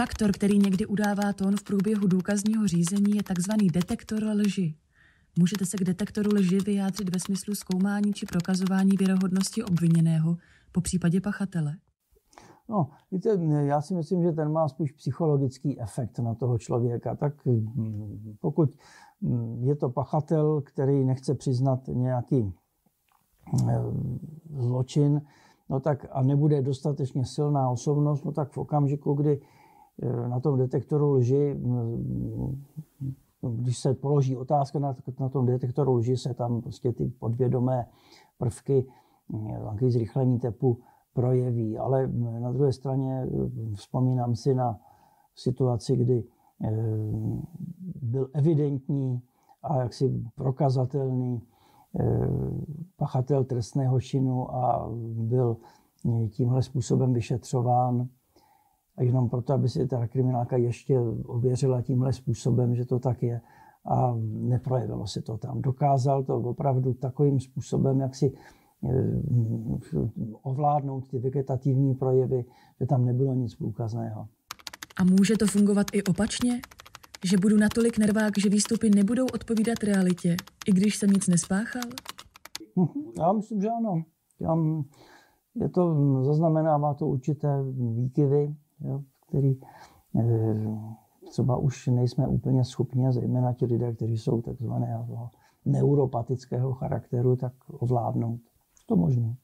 Faktor, který někdy udává tón v průběhu důkazního řízení, je takzvaný detektor lži. Můžete se k detektoru lži vyjádřit ve smyslu zkoumání či prokazování věrohodnosti obviněného, po případě pachatele? No, víte, já si myslím, že ten má spíš psychologický efekt na toho člověka. Tak mm, pokud mm, je to pachatel, který nechce přiznat nějaký eh, zločin, no tak a nebude dostatečně silná osobnost, no tak v okamžiku, kdy na tom detektoru lži, mm, když se položí otázka na, na tom detektoru lži, se tam prostě ty podvědomé prvky, nějaký zrychlení tepu, projeví. Ale na druhé straně eh, vzpomínám si na situaci, kdy eh, byl evidentní a jaksi prokazatelný eh, pachatel trestného činu a byl tímhle způsobem vyšetřován. A jenom proto, aby si ta kriminálka ještě ověřila tímhle způsobem, že to tak je. A neprojevilo se to tam. Dokázal to opravdu takovým způsobem, jak si Eh, ovládnout ty vegetativní projevy, že tam nebylo nic průkazného. A může to fungovat i opačně? Že budu natolik nervák, že výstupy nebudou odpovídat realitě, i když jsem nic nespáchal? Já myslím, že ano. Já, je to, zaznamenává to určité výkyvy, jo, který eh, třeba už nejsme úplně schopni, a zejména ti lidé, kteří jsou takzvané neuropatického charakteru, tak ovládnout to možné.